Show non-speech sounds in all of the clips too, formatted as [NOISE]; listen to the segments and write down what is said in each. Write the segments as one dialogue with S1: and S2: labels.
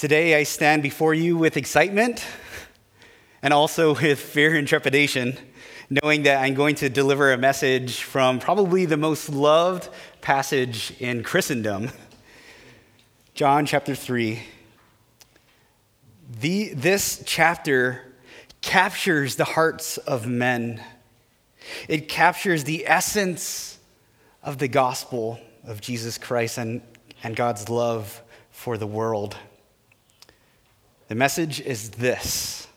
S1: Today I stand before you with excitement and also [LAUGHS] with fear and trepidation, knowing that I'm going to deliver a message from probably the most loved passage in Christendom John chapter 3. The, this chapter captures the hearts of men. It captures the essence of the gospel of Jesus Christ and, and God's love for the world. The message is this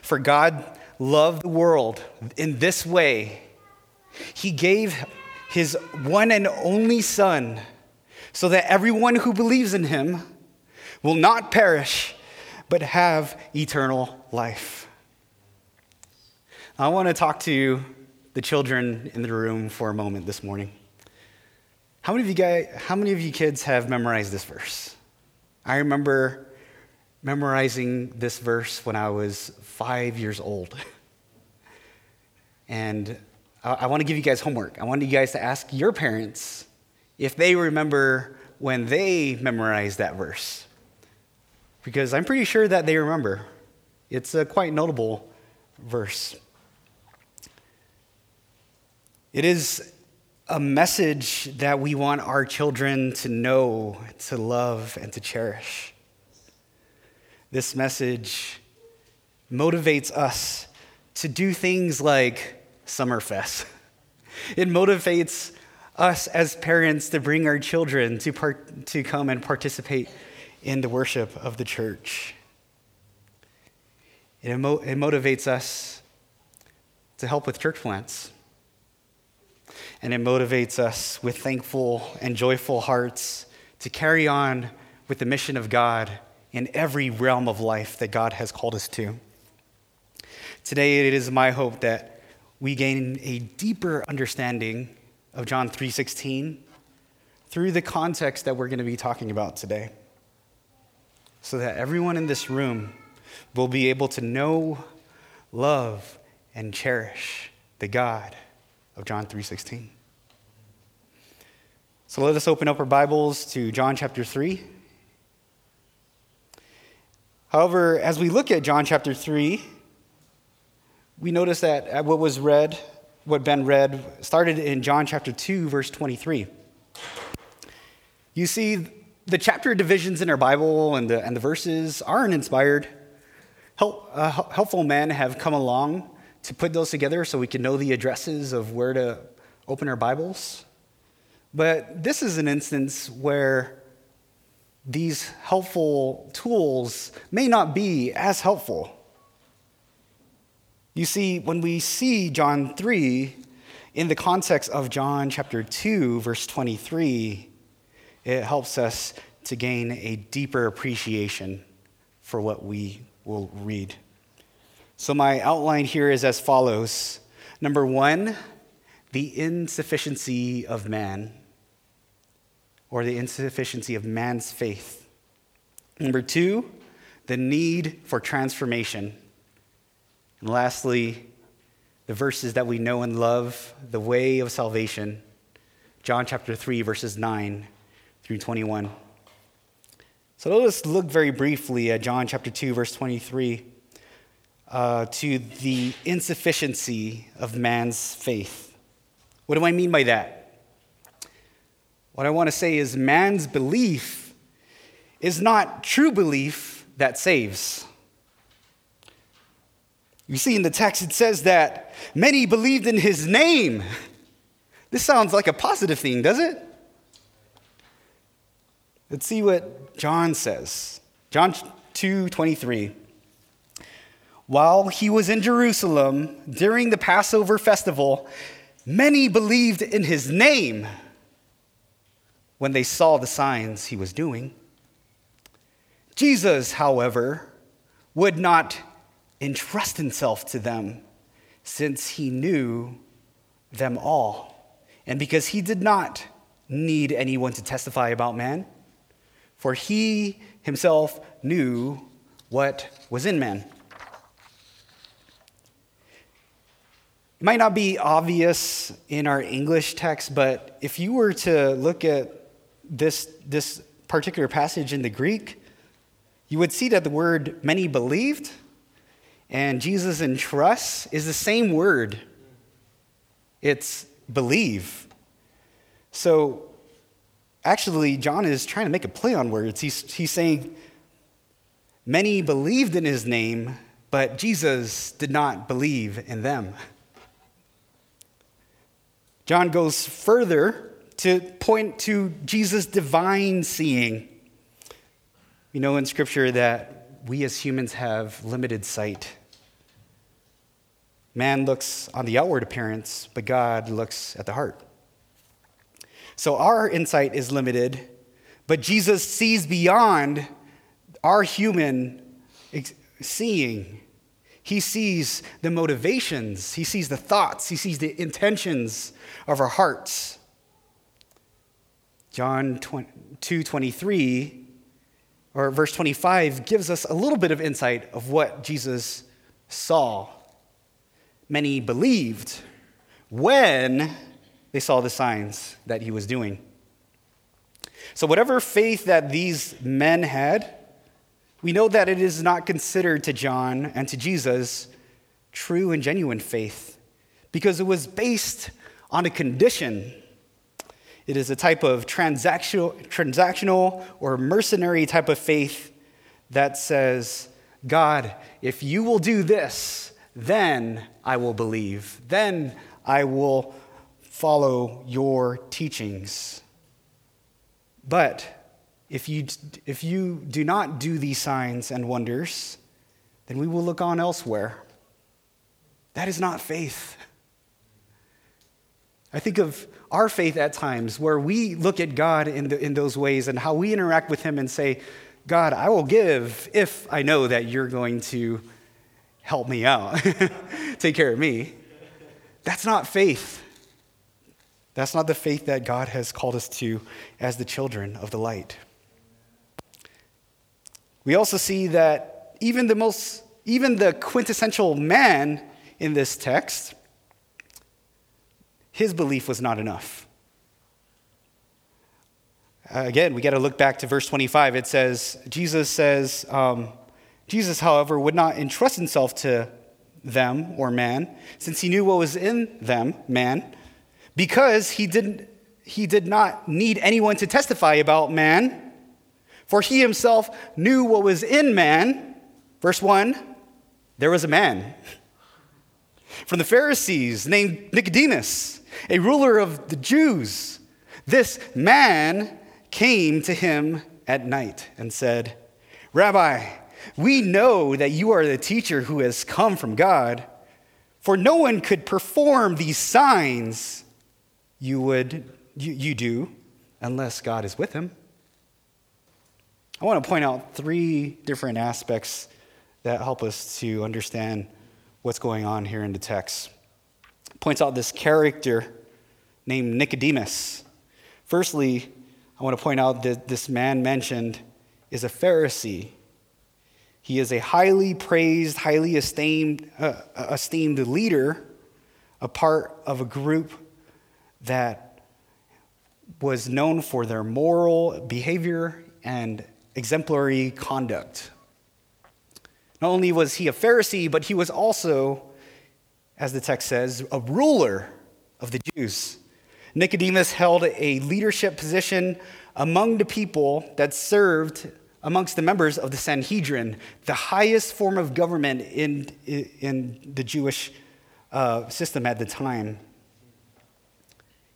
S1: For God loved the world in this way, He gave His one and only Son so that everyone who believes in Him will not perish but have eternal life. I want to talk to the children in the room for a moment this morning. How many of you guys, how many of you kids have memorized this verse? I remember memorizing this verse when I was five years old. And I, I want to give you guys homework. I want you guys to ask your parents if they remember when they memorized that verse. Because I'm pretty sure that they remember. It's a quite notable verse. It is a message that we want our children to know, to love, and to cherish. This message motivates us to do things like Summerfest. [LAUGHS] It motivates us as parents to bring our children to, part, to come and participate in the worship of the church. It, emo- it motivates us to help with church plants. And it motivates us with thankful and joyful hearts to carry on with the mission of God in every realm of life that God has called us to. Today, it is my hope that we gain a deeper understanding of John 3:16 through the context that we're going to be talking about today. So that everyone in this room will be able to know, love, and cherish the God of John 3:16. So let us open up our Bibles to John chapter 3. However, as we look at John chapter 3, we notice that what was read, what Ben read, started in John chapter 2, verse 23. You see, the chapter divisions in our Bible and the, and the verses aren't inspired. Help, uh, helpful men have come along to put those together so we can know the addresses of where to open our Bibles. But this is an instance where these helpful tools may not be as helpful. You see, when we see John 3 in the context of John chapter 2, verse 23, it helps us to gain a deeper appreciation for what we will read. So, my outline here is as follows Number one, the insufficiency of man or the insufficiency of man's faith. Number two, the need for transformation. And lastly, the verses that we know and love, the way of salvation. John chapter 3, verses 9 through 21. So let us look very briefly at John chapter 2, verse 23, uh, to the insufficiency of man's faith. What do I mean by that? What I want to say is man's belief is not true belief that saves. You see, in the text, it says that many believed in his name. This sounds like a positive thing, does it? Let's see what John says. John 2 23. While he was in Jerusalem during the Passover festival, many believed in his name when they saw the signs he was doing. Jesus, however, would not entrust himself to them since he knew them all. And because he did not need anyone to testify about man, for he himself knew what was in man. It might not be obvious in our English text, but if you were to look at this, this particular passage in the Greek, you would see that the word many believed and Jesus in trust is the same word. It's believe. So actually, John is trying to make a play on words. He's, he's saying, Many believed in his name, but Jesus did not believe in them. John goes further to point to Jesus' divine seeing. We know in Scripture that we as humans have limited sight. Man looks on the outward appearance, but God looks at the heart. So our insight is limited, but Jesus sees beyond our human seeing. He sees the motivations, he sees the thoughts, he sees the intentions of our hearts. John 2 23 or verse 25 gives us a little bit of insight of what Jesus saw. Many believed when they saw the signs that he was doing. So, whatever faith that these men had, we know that it is not considered to John and to Jesus true and genuine faith because it was based on a condition. It is a type of transactional, transactional or mercenary type of faith that says, God, if you will do this, then I will believe. Then I will follow your teachings. But if you, if you do not do these signs and wonders, then we will look on elsewhere. That is not faith. I think of our faith at times where we look at God in, the, in those ways and how we interact with Him and say, God, I will give if I know that you're going to help me out, [LAUGHS] take care of me. That's not faith. That's not the faith that God has called us to as the children of the light. We also see that even the most, even the quintessential man in this text, his belief was not enough. Uh, again, we got to look back to verse 25. It says, Jesus says, um, Jesus, however, would not entrust himself to them or man, since he knew what was in them, man, because he didn't he did not need anyone to testify about man for he himself knew what was in man. Verse 1 there was a man [LAUGHS] from the Pharisees named Nicodemus, a ruler of the Jews. This man came to him at night and said, Rabbi, we know that you are the teacher who has come from God, for no one could perform these signs you would you, you do unless God is with him. I want to point out three different aspects that help us to understand what's going on here in the text. Points out this character named Nicodemus. Firstly, I want to point out that this man mentioned is a Pharisee. He is a highly praised, highly esteemed, uh, esteemed leader, a part of a group that was known for their moral behavior and exemplary conduct. Not only was he a Pharisee, but he was also, as the text says, a ruler of the Jews. Nicodemus held a leadership position among the people that served amongst the members of the Sanhedrin, the highest form of government in, in the Jewish uh, system at the time.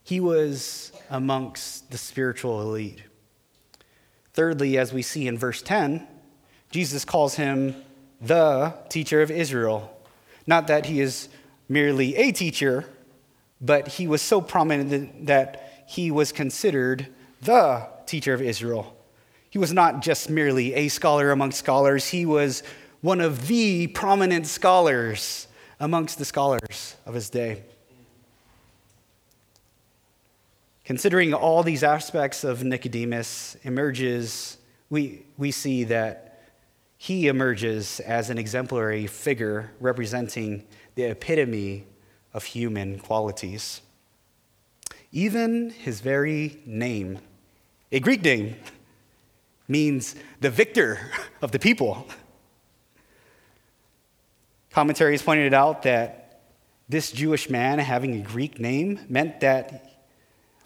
S1: He was amongst the spiritual elite. Thirdly, as we see in verse 10, Jesus calls him the teacher of Israel. Not that he is merely a teacher, but he was so prominent that he was considered the teacher of Israel. He was not just merely a scholar among scholars, he was one of the prominent scholars amongst the scholars of his day. Considering all these aspects of Nicodemus emerges, we, we see that he emerges as an exemplary figure representing the epitome of human qualities. Even his very name, a Greek name, means the victor of the people. Commentaries pointed out that this Jewish man having a Greek name meant that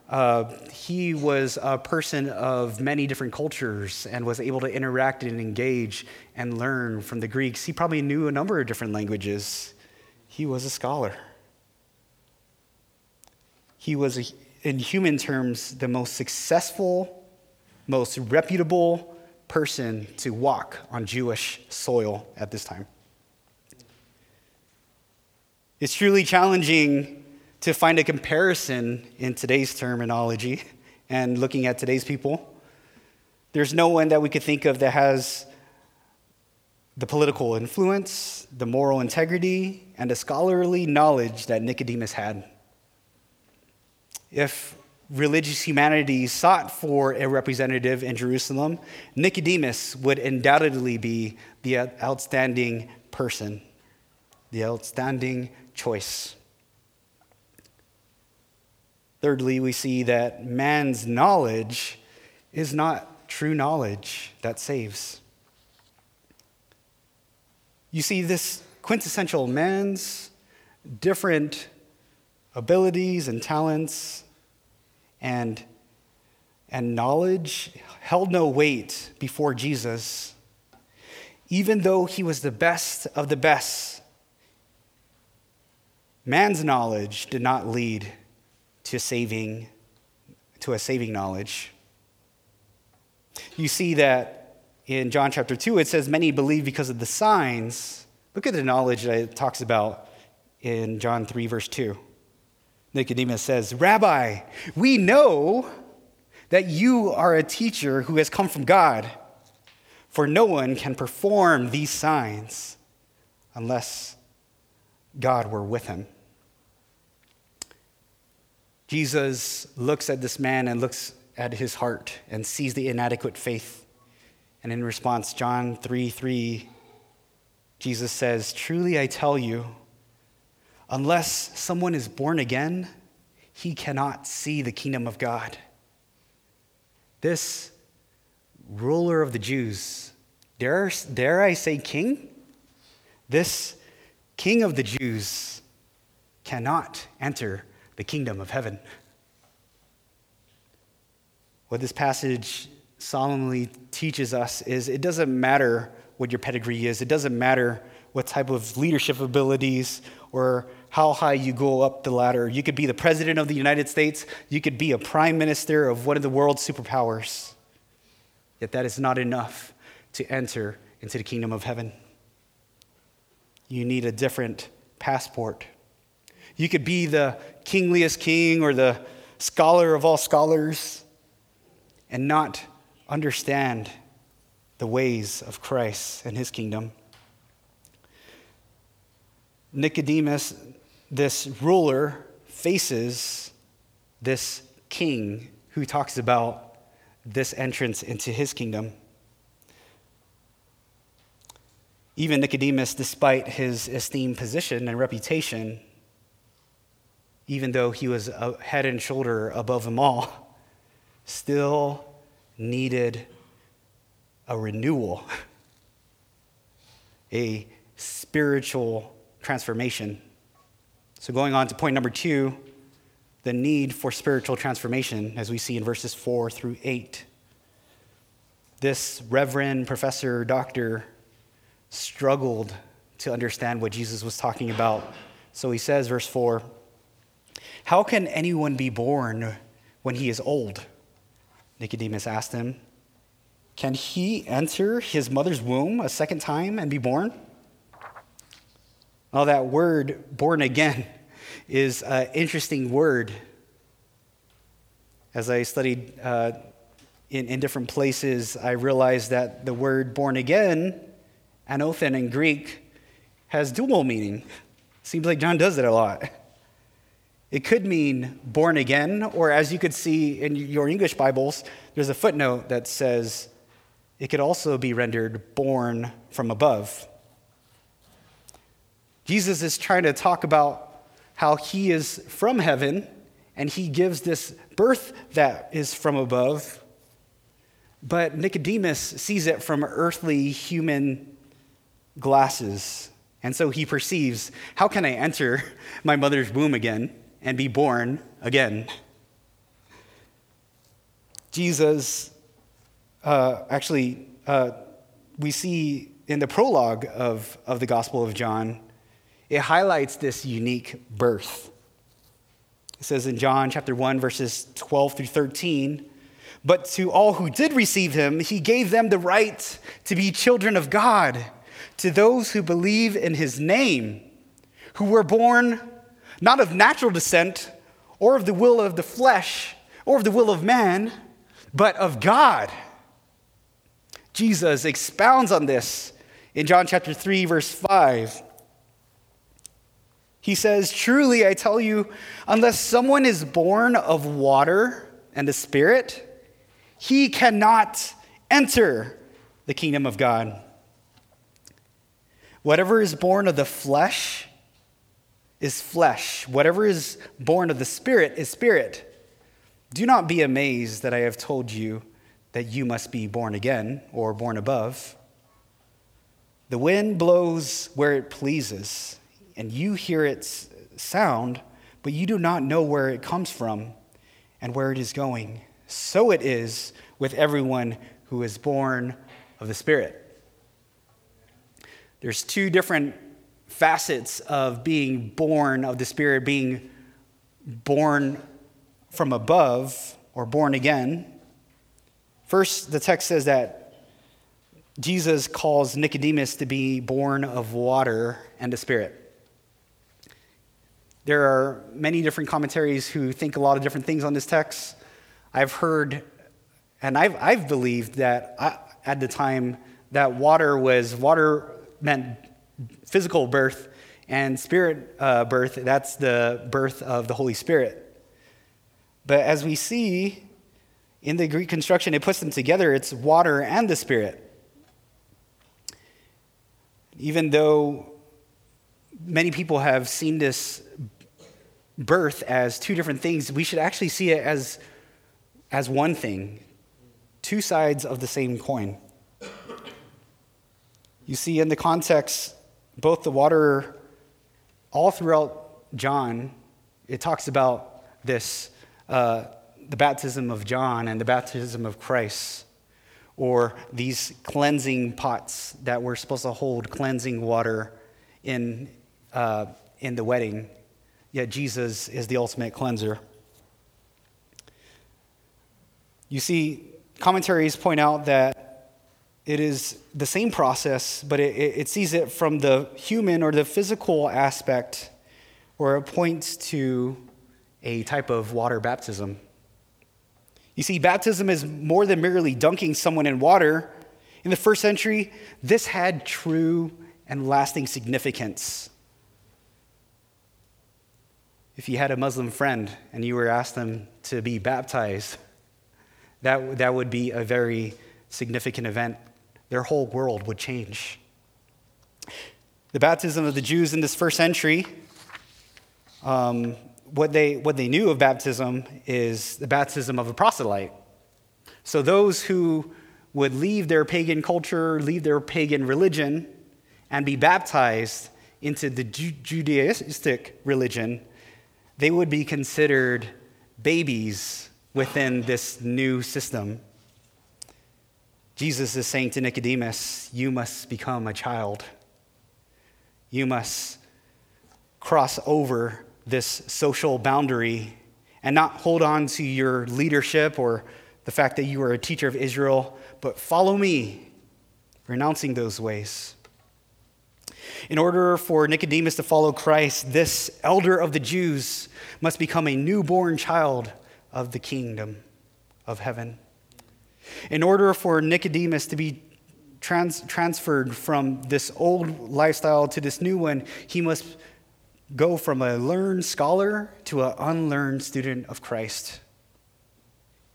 S1: uh, he was a person of many different cultures and was able to interact and engage and learn from the Greeks. He probably knew a number of different languages. He was a scholar. He was, in human terms, the most successful, most reputable person to walk on Jewish soil at this time. It's truly challenging to find a comparison in today's terminology and looking at today's people. There's no one that we could think of that has the political influence, the moral integrity, and the scholarly knowledge that Nicodemus had. If religious humanity sought for a representative in Jerusalem, Nicodemus would undoubtedly be the outstanding person, the outstanding choice. Thirdly, we see that man's knowledge is not true knowledge that saves. You see, this quintessential man's different abilities and talents and, and knowledge held no weight before Jesus, even though he was the best of the best. Man's knowledge did not lead to saving to a saving knowledge. You see that in John chapter 2 it says many believe because of the signs. Look at the knowledge that it talks about in John 3 verse 2. Nicodemus says, "Rabbi, we know that you are a teacher who has come from God, for no one can perform these signs unless God were with him." Jesus looks at this man and looks at his heart and sees the inadequate faith. And in response, John 3 3, Jesus says, Truly I tell you, unless someone is born again, he cannot see the kingdom of God. This ruler of the Jews, dare, dare I say king? This king of the Jews cannot enter the kingdom of heaven. What this passage solemnly teaches us is it doesn't matter what your pedigree is, it doesn't matter what type of leadership abilities or how high you go up the ladder. You could be the president of the United States, you could be a prime minister of one of the world's superpowers. Yet that is not enough to enter into the kingdom of heaven. You need a different passport. You could be the kingliest king or the scholar of all scholars and not understand the ways of Christ and his kingdom. Nicodemus, this ruler, faces this king who talks about this entrance into his kingdom. Even Nicodemus, despite his esteemed position and reputation, even though he was head and shoulder above them all, still needed a renewal, [LAUGHS] a spiritual transformation. So, going on to point number two, the need for spiritual transformation, as we see in verses four through eight. This reverend, professor, doctor struggled to understand what Jesus was talking about. So he says, verse 4 how can anyone be born when he is old? Nicodemus asked him. Can he enter his mother's womb a second time and be born? Well, that word, born again, is an interesting word. As I studied uh, in, in different places, I realized that the word born again, anothen in Greek, has dual meaning. Seems like John does it a lot. It could mean born again, or as you could see in your English Bibles, there's a footnote that says it could also be rendered born from above. Jesus is trying to talk about how he is from heaven and he gives this birth that is from above. But Nicodemus sees it from earthly human glasses. And so he perceives how can I enter [LAUGHS] my mother's womb again and be born again? Jesus, uh, actually, uh, we see in the prologue of, of the Gospel of John, it highlights this unique birth. It says in John chapter 1, verses 12 through 13, but to all who did receive him, he gave them the right to be children of God, to those who believe in his name, who were born not of natural descent, or of the will of the flesh, or of the will of man, but of God. Jesus expounds on this in John chapter 3, verse 5. He says, Truly I tell you, unless someone is born of water and the Spirit, he cannot enter the kingdom of God. Whatever is born of the flesh is flesh, whatever is born of the Spirit is spirit. Do not be amazed that I have told you that you must be born again or born above. The wind blows where it pleases, and you hear its sound, but you do not know where it comes from and where it is going. So it is with everyone who is born of the Spirit. There's two different facets of being born of the Spirit, being born from above or born again. First, the text says that Jesus calls Nicodemus to be born of water and the Spirit. There are many different commentaries who think a lot of different things on this text. I've heard, and I've, I've believed that I, at the time that water was, water meant physical birth, and spirit uh, birth, that's the birth of the Holy Spirit. But as we see in the Greek construction, it puts them together it's water and the Spirit. Even though many people have seen this birth as two different things, we should actually see it as, as one thing, two sides of the same coin. You see, in the context, both the water, all throughout John, it talks about this uh, the baptism of John and the baptism of Christ, or these cleansing pots that were supposed to hold cleansing water in, uh, in the wedding. Yet Jesus is the ultimate cleanser. You see, commentaries point out that it is the same process, but it, it sees it from the human or the physical aspect, where it points to a type of water baptism. You see, baptism is more than merely dunking someone in water. In the first century, this had true and lasting significance. If you had a Muslim friend and you were asked them to be baptized, that, that would be a very significant event. Their whole world would change. The baptism of the Jews in this first century um, what they, what they knew of baptism is the baptism of a proselyte. So those who would leave their pagan culture, leave their pagan religion, and be baptized into the Judaistic religion, they would be considered babies within this new system. Jesus is saying to Nicodemus, You must become a child. You must cross over this social boundary and not hold on to your leadership or the fact that you are a teacher of Israel, but follow me, renouncing those ways. In order for Nicodemus to follow Christ, this elder of the Jews must become a newborn child of the kingdom of heaven. In order for Nicodemus to be trans- transferred from this old lifestyle to this new one, he must go from a learned scholar to an unlearned student of Christ.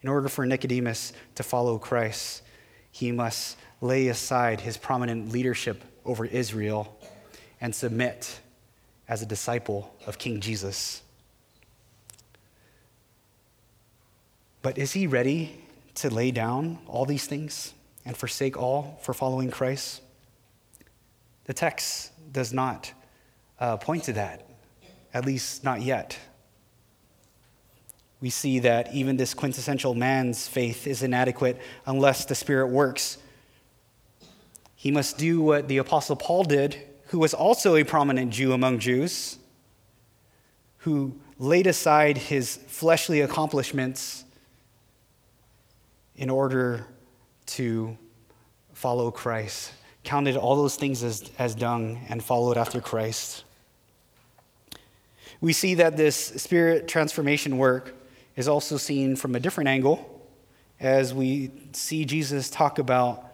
S1: In order for Nicodemus to follow Christ, he must lay aside his prominent leadership over Israel and submit as a disciple of King Jesus. But is he ready to lay down all these things and forsake all for following Christ? The text does not uh, point to that, at least not yet. We see that even this quintessential man's faith is inadequate unless the Spirit works. He must do what the Apostle Paul did, who was also a prominent Jew among Jews, who laid aside his fleshly accomplishments in order to follow Christ, counted all those things as, as dung and followed after Christ. We see that this spirit transformation work is also seen from a different angle as we see Jesus talk about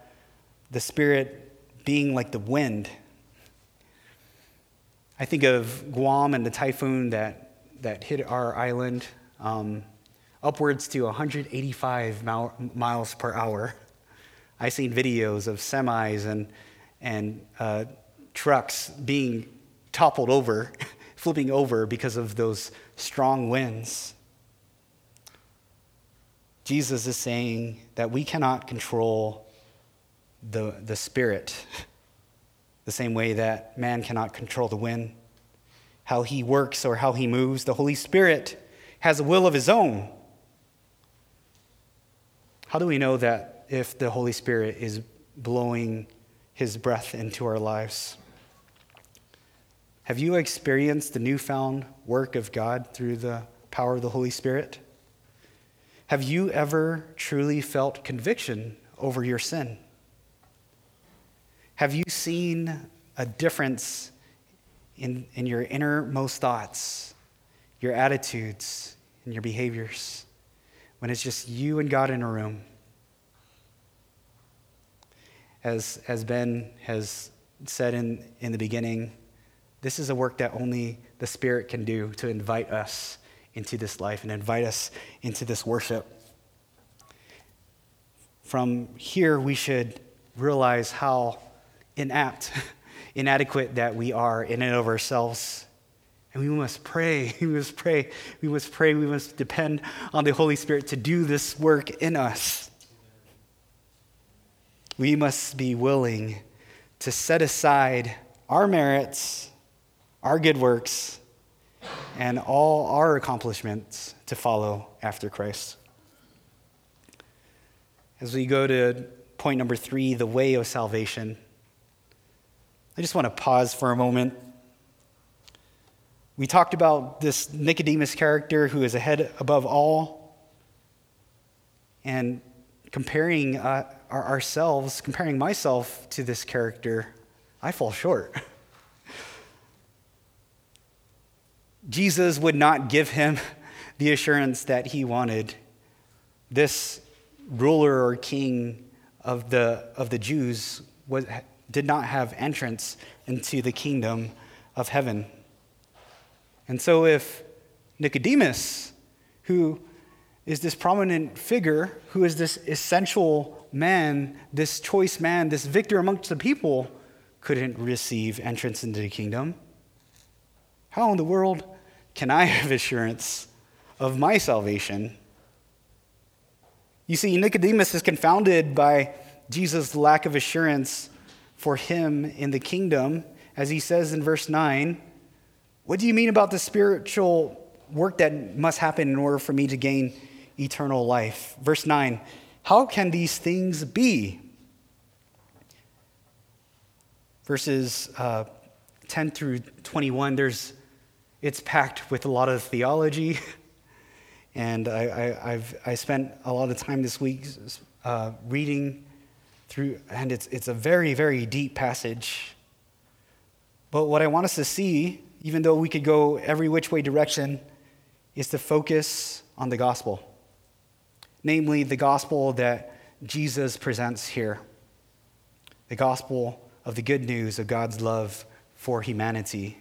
S1: the Spirit being like the wind. I think of Guam and the typhoon that, that hit our island, um, upwards to 185 mile, miles per hour. I've seen videos of semis and, and uh, trucks being toppled over, [LAUGHS] flipping over because of those strong winds. Jesus is saying that we cannot control the, the spirit [LAUGHS] the same way that man cannot control the wind, how he works or how he moves. The Holy Spirit has a will of his own. How do we know that if the Holy Spirit is blowing his breath into our lives? Have you experienced the newfound work of God through the power of the Holy Spirit? Have you ever truly felt conviction over your sin? Have you seen a difference in, in your innermost thoughts, your attitudes, and your behaviors when it's just you and God in a room? As, as Ben has said in, in the beginning, this is a work that only the Spirit can do to invite us into this life and invite us into this worship. From here, we should realize how inapt, [LAUGHS] inadequate that we are in and of ourselves. And we must pray, [LAUGHS] we must pray, we must pray, we must depend on the Holy Spirit to do this work in us. We must be willing to set aside our merits, our good works, and all our accomplishments to follow after Christ. As we go to point number three, the way of salvation, I just want to pause for a moment. We talked about this Nicodemus character who is ahead above all, and comparing uh, ourselves, comparing myself to this character, I fall short. [LAUGHS] Jesus would not give him [LAUGHS] the assurance that he wanted. This ruler or king of the, of the Jews was, did not have entrance into the kingdom of heaven. And so, if Nicodemus, who is this prominent figure, who is this essential man, this choice man, this victor amongst the people, couldn't receive entrance into the kingdom, how in the world can I have assurance of my salvation? You see, Nicodemus is confounded by Jesus' lack of assurance for him in the kingdom, as he says in verse 9. What do you mean about the spiritual work that must happen in order for me to gain eternal life? Verse 9 How can these things be? Verses uh, 10 through 21, there's it's packed with a lot of theology. [LAUGHS] And I, have I spent a lot of time this week uh, reading through, and it's, it's a very, very deep passage. But what I want us to see, even though we could go every which way direction, is to focus on the gospel. Namely, the gospel that Jesus presents here the gospel of the good news of God's love for humanity.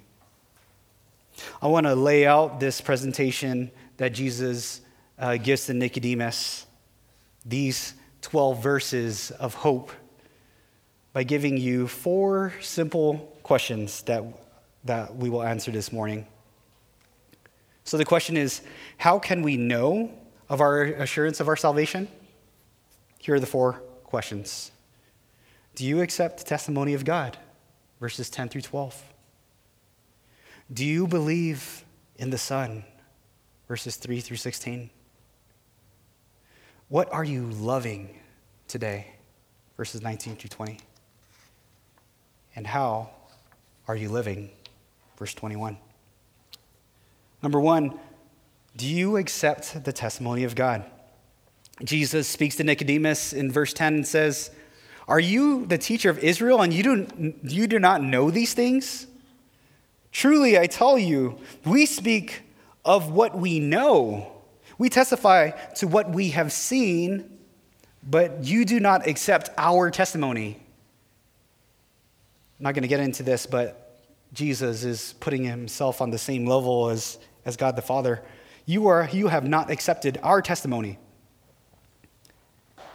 S1: I want to lay out this presentation that Jesus uh, gives to Nicodemus, these 12 verses of hope, by giving you four simple questions that, that we will answer this morning. So the question is how can we know of our assurance of our salvation? Here are the four questions Do you accept the testimony of God? Verses 10 through 12. Do you believe in the Son? Verses 3 through 16. What are you loving today? Verses 19 through 20. And how are you living? Verse 21. Number one, do you accept the testimony of God? Jesus speaks to Nicodemus in verse 10 and says, Are you the teacher of Israel and you do, you do not know these things? Truly, I tell you, we speak of what we know. We testify to what we have seen, but you do not accept our testimony. I'm not going to get into this, but Jesus is putting himself on the same level as, as God the Father. You, are, you have not accepted our testimony.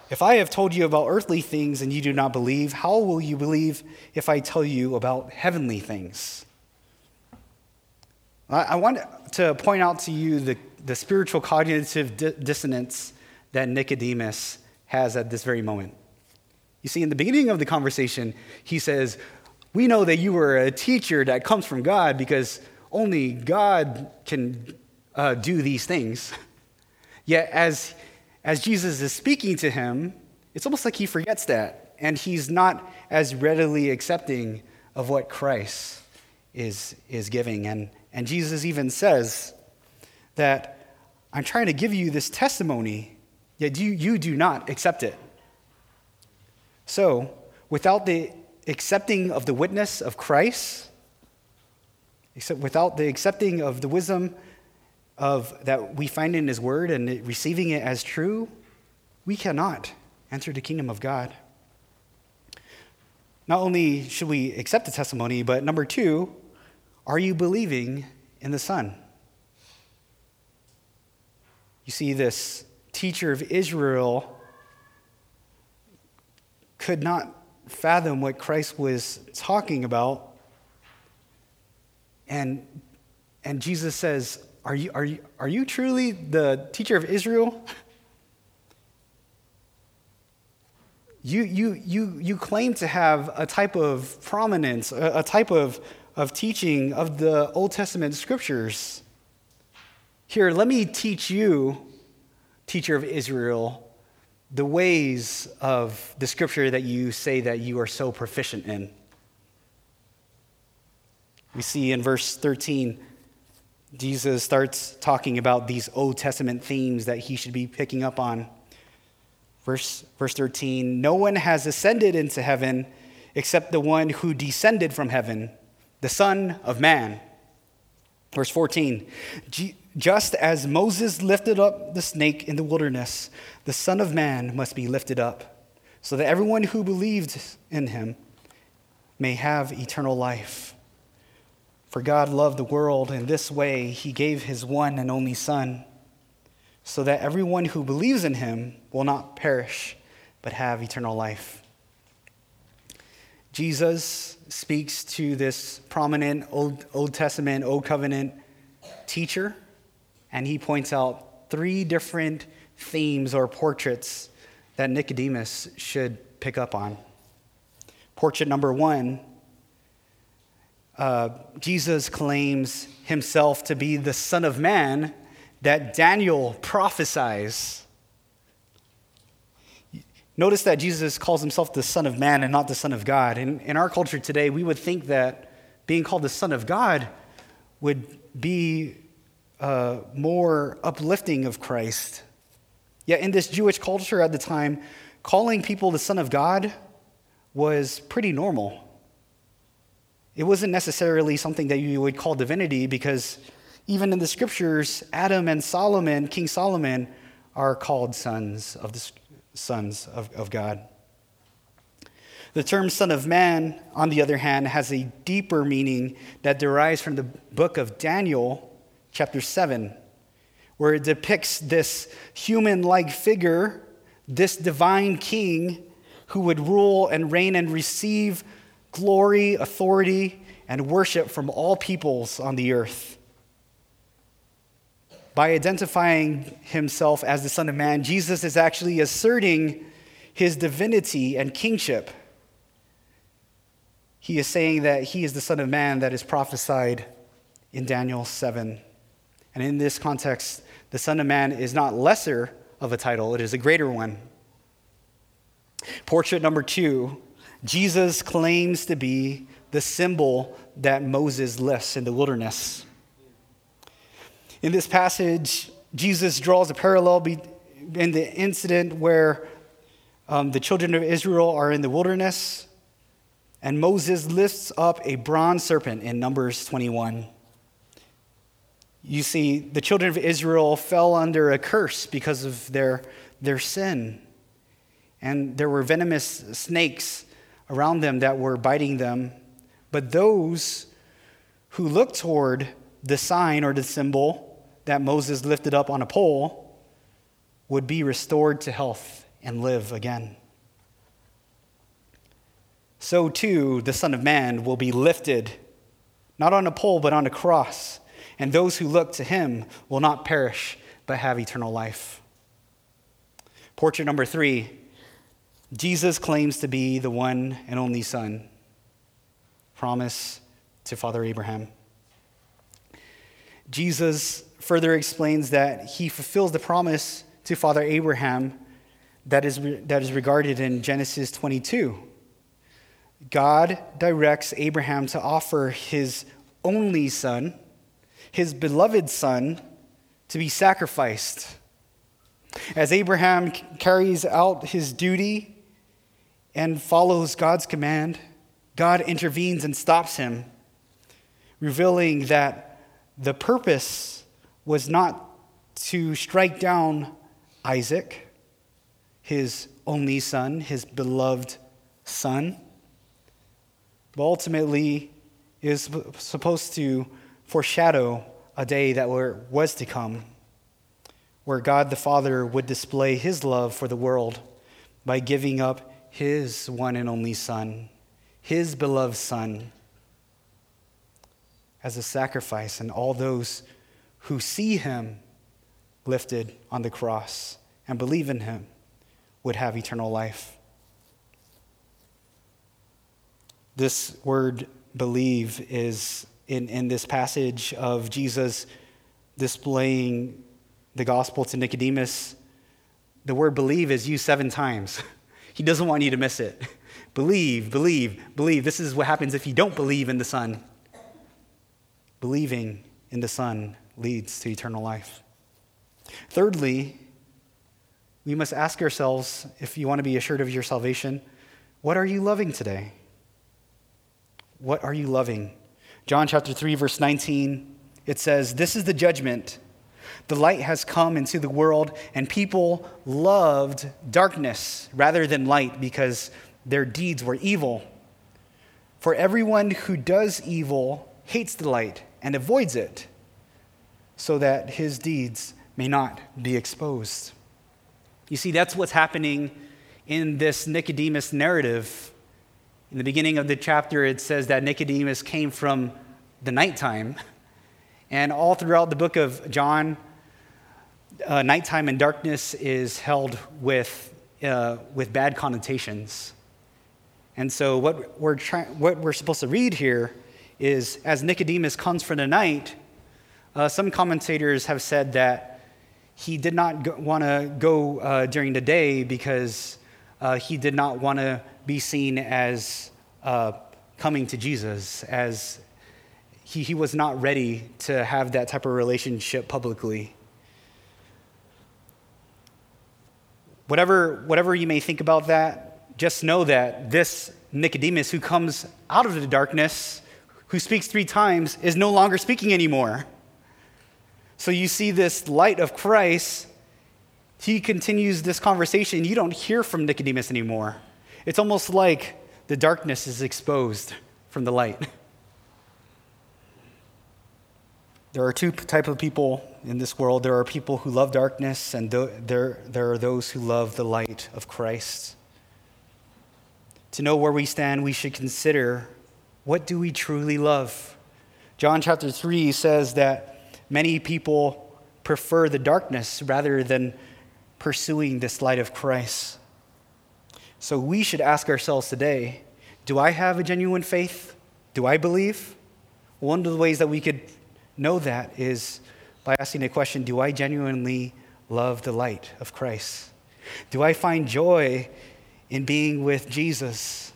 S1: If I have told you about earthly things and you do not believe, how will you believe if I tell you about heavenly things? I want to point out to you the, the spiritual cognitive di- dissonance that Nicodemus has at this very moment. You see, in the beginning of the conversation, he says, We know that you are a teacher that comes from God because only God can uh, do these things. [LAUGHS] Yet, as, as Jesus is speaking to him, it's almost like he forgets that, and he's not as readily accepting of what Christ is, is giving. And, and Jesus even says that I'm trying to give you this testimony, yet you, you do not accept it. So, without the accepting of the witness of Christ, except without the accepting of the wisdom of that we find in his word and receiving it as true, we cannot enter the kingdom of God. Not only should we accept the testimony, but number two, are you believing in the Son? You see, this teacher of Israel could not fathom what Christ was talking about. And, and Jesus says, are you, are, you, are you truly the teacher of Israel? [LAUGHS] You, you, you, you claim to have a type of prominence, a, a type of of teaching of the Old Testament scriptures. Here, let me teach you, teacher of Israel, the ways of the scripture that you say that you are so proficient in. We see in verse 13, Jesus starts talking about these Old Testament themes that he should be picking up on. Verse, verse 13 No one has ascended into heaven except the one who descended from heaven the Son of Man. Verse 14 Just as Moses lifted up the snake in the wilderness, the Son of Man must be lifted up, so that everyone who believes in him may have eternal life. For God loved the world in this way, he gave his one and only Son, so that everyone who believes in him will not perish, but have eternal life. Jesus speaks to this prominent Old, Old Testament, Old Covenant teacher, and he points out three different themes or portraits that Nicodemus should pick up on. Portrait number one uh, Jesus claims himself to be the Son of Man that Daniel prophesies Notice that Jesus calls himself the Son of Man and not the Son of God. In, in our culture today, we would think that being called the Son of God would be uh, more uplifting of Christ. Yet in this Jewish culture at the time, calling people the Son of God was pretty normal. It wasn't necessarily something that you would call divinity because even in the scriptures, Adam and Solomon, King Solomon, are called sons of the sons of, of God. The term Son of Man, on the other hand, has a deeper meaning that derives from the book of Daniel, chapter 7, where it depicts this human like figure, this divine king who would rule and reign and receive glory, authority, and worship from all peoples on the earth. By identifying himself as the Son of Man, Jesus is actually asserting his divinity and kingship. He is saying that he is the Son of Man that is prophesied in Daniel 7. And in this context, the Son of Man is not lesser of a title, it is a greater one. Portrait number two Jesus claims to be the symbol that Moses lists in the wilderness. In this passage, Jesus draws a parallel in the incident where um, the children of Israel are in the wilderness, and Moses lifts up a bronze serpent in Numbers 21. You see, the children of Israel fell under a curse because of their, their sin. And there were venomous snakes around them that were biting them. But those who looked toward the sign or the symbol that Moses lifted up on a pole would be restored to health and live again. So too, the Son of Man will be lifted, not on a pole, but on a cross and those who look to him will not perish, but have eternal life. Portrait number three Jesus claims to be the one and only Son. Promise to Father Abraham. Jesus further explains that he fulfills the promise to Father Abraham that is, that is regarded in Genesis 22. God directs Abraham to offer his only son his beloved son to be sacrificed. As Abraham carries out his duty and follows God's command, God intervenes and stops him, revealing that the purpose was not to strike down Isaac, his only son, his beloved son, but ultimately is supposed to foreshadow a day that was to come, where God the Father would display his love for the world by giving up his one and only Son, his beloved Son, as a sacrifice, and all those who see him lifted on the cross and believe in him would have eternal life. This word believe is in, in this passage of Jesus displaying the gospel to Nicodemus, the word believe is used seven times. [LAUGHS] He doesn't want you to miss it. [LAUGHS] Believe, believe, believe. This is what happens if you don't believe in the Son. Believing in the Son leads to eternal life. Thirdly, we must ask ourselves if you want to be assured of your salvation, what are you loving today? What are you loving? John chapter 3, verse 19, it says, This is the judgment. The light has come into the world, and people loved darkness rather than light because their deeds were evil. For everyone who does evil hates the light and avoids it, so that his deeds may not be exposed. You see, that's what's happening in this Nicodemus narrative in the beginning of the chapter, it says that Nicodemus came from the nighttime. And all throughout the book of John, uh, nighttime and darkness is held with, uh, with bad connotations. And so, what we're, try- what we're supposed to read here is as Nicodemus comes for the night, uh, some commentators have said that he did not want to go uh, during the day because uh, he did not want to be seen as uh, coming to Jesus, as he, he was not ready to have that type of relationship publicly. Whatever, whatever you may think about that, just know that this Nicodemus who comes out of the darkness, who speaks three times, is no longer speaking anymore. So you see this light of Christ, he continues this conversation. You don't hear from Nicodemus anymore. It's almost like the darkness is exposed from the light. There are two type of people in this world. There are people who love darkness, and there, there are those who love the light of Christ. To know where we stand, we should consider what do we truly love? John chapter 3 says that many people prefer the darkness rather than pursuing this light of Christ. So we should ask ourselves today do I have a genuine faith? Do I believe? One of the ways that we could know that is by asking the question Do I genuinely love the light of Christ? Do I find joy in being with Jesus?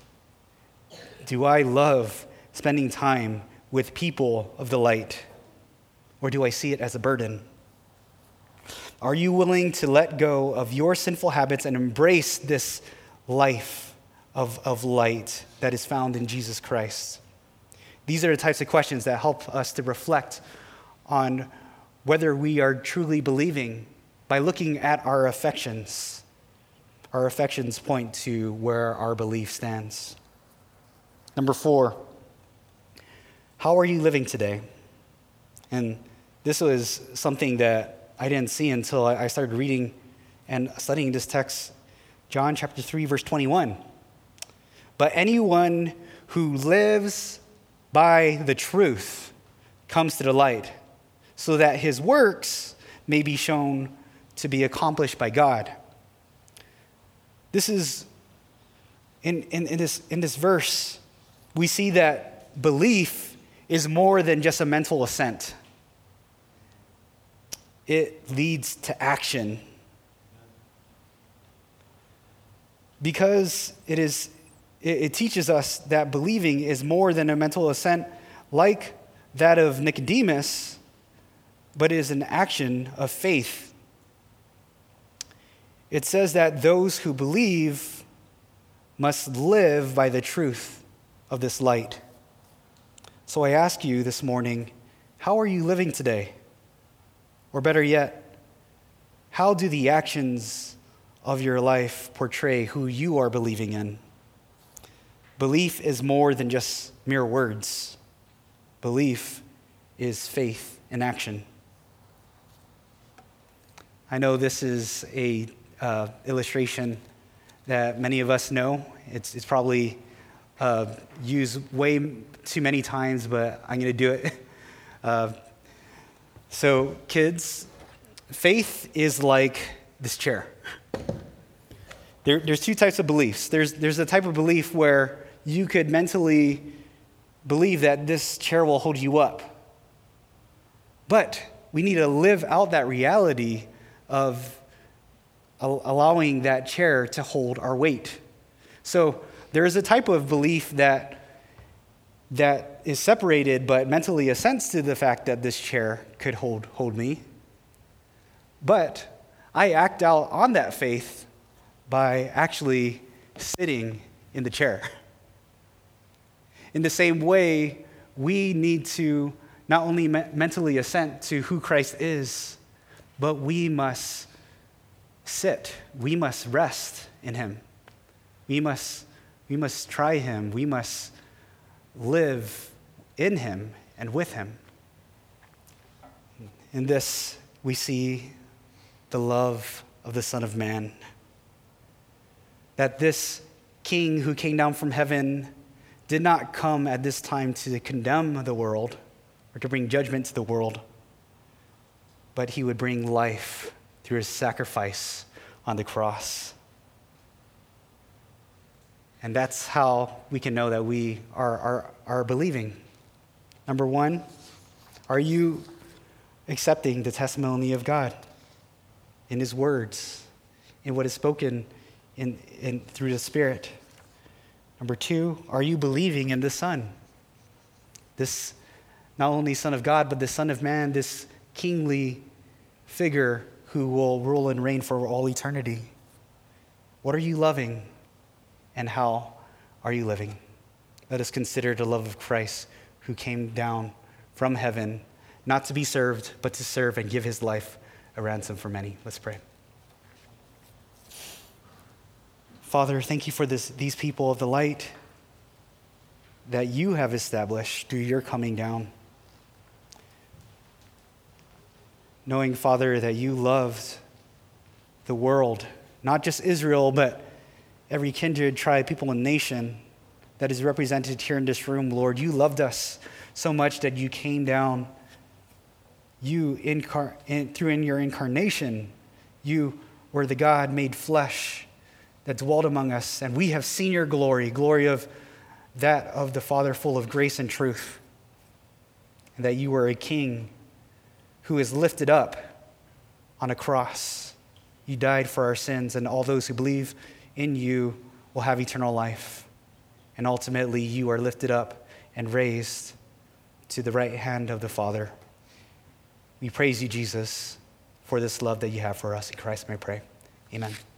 S1: Do I love spending time with people of the light? Or do I see it as a burden? Are you willing to let go of your sinful habits and embrace this life of, of light that is found in Jesus Christ? These are the types of questions that help us to reflect on whether we are truly believing by looking at our affections. Our affections point to where our belief stands. Number four, how are you living today? And this was something that I didn't see until I started reading and studying this text, John chapter 3, verse 21. But anyone who lives by the truth comes to the light, so that his works may be shown to be accomplished by God. This is, in, in, in, this, in this verse, we see that belief is more than just a mental assent it leads to action. Because it, is, it, it teaches us that believing is more than a mental assent like that of Nicodemus, but is an action of faith. It says that those who believe must live by the truth of this light. So I ask you this morning how are you living today? Or better yet, how do the actions of your life portray who you are believing in? Belief is more than just mere words. Belief is faith in action. I know this is a uh, illustration that many of us know. It's, it's probably uh, used way too many times, but I'm going to do it. [LAUGHS] Uh, so, kids, faith is like this chair. There, there's two types of beliefs. There's, there's a type of belief where you could mentally believe that this chair will hold you up. But we need to live out that reality of allowing that chair to hold our weight. So there is a type of belief that that is separated but mentally assents to the fact that this chair could hold, hold me. But I act out on that faith by actually sitting in the chair. [LAUGHS] In the same way, we need to not only me- mentally assent to who Christ is, but we must sit. We must rest in Him. We must, we must try Him. We must live in him and with him. In this, we see the love of the Son of Man. That this king who came down from heaven did not come at this time to condemn the world or to bring judgment to the world, but he would bring life through his sacrifice on the cross. And that's how we can know that we are, are, are believing. Number one, are you accepting the testimony of God in His words, in what is spoken in, in, through the Spirit? Number two, are you believing in the Son? This not only Son of God, but the Son of Man, this kingly figure who will rule and reign for all eternity. What are you loving? And how are you living? Let us consider the love of Christ who came down from heaven, not to be served, but to serve and give his life a ransom for many. Let's pray. Father, thank you for this, these people of the light that you have established through your coming down. Knowing, Father, that you loved the world, not just Israel, but every kindred, tribe, people, and nation that is represented here in this room, Lord. You loved us so much that you came down. You, in, through in your incarnation, you were the God made flesh that dwelled among us, and we have seen your glory, glory of that of the Father full of grace and truth, and that you were a king who is lifted up on a cross. You died for our sins, and all those who believe in you will have eternal life. And ultimately, you are lifted up and raised to the right hand of the Father. We praise you, Jesus, for this love that you have for us. In Christ, may I pray. Amen.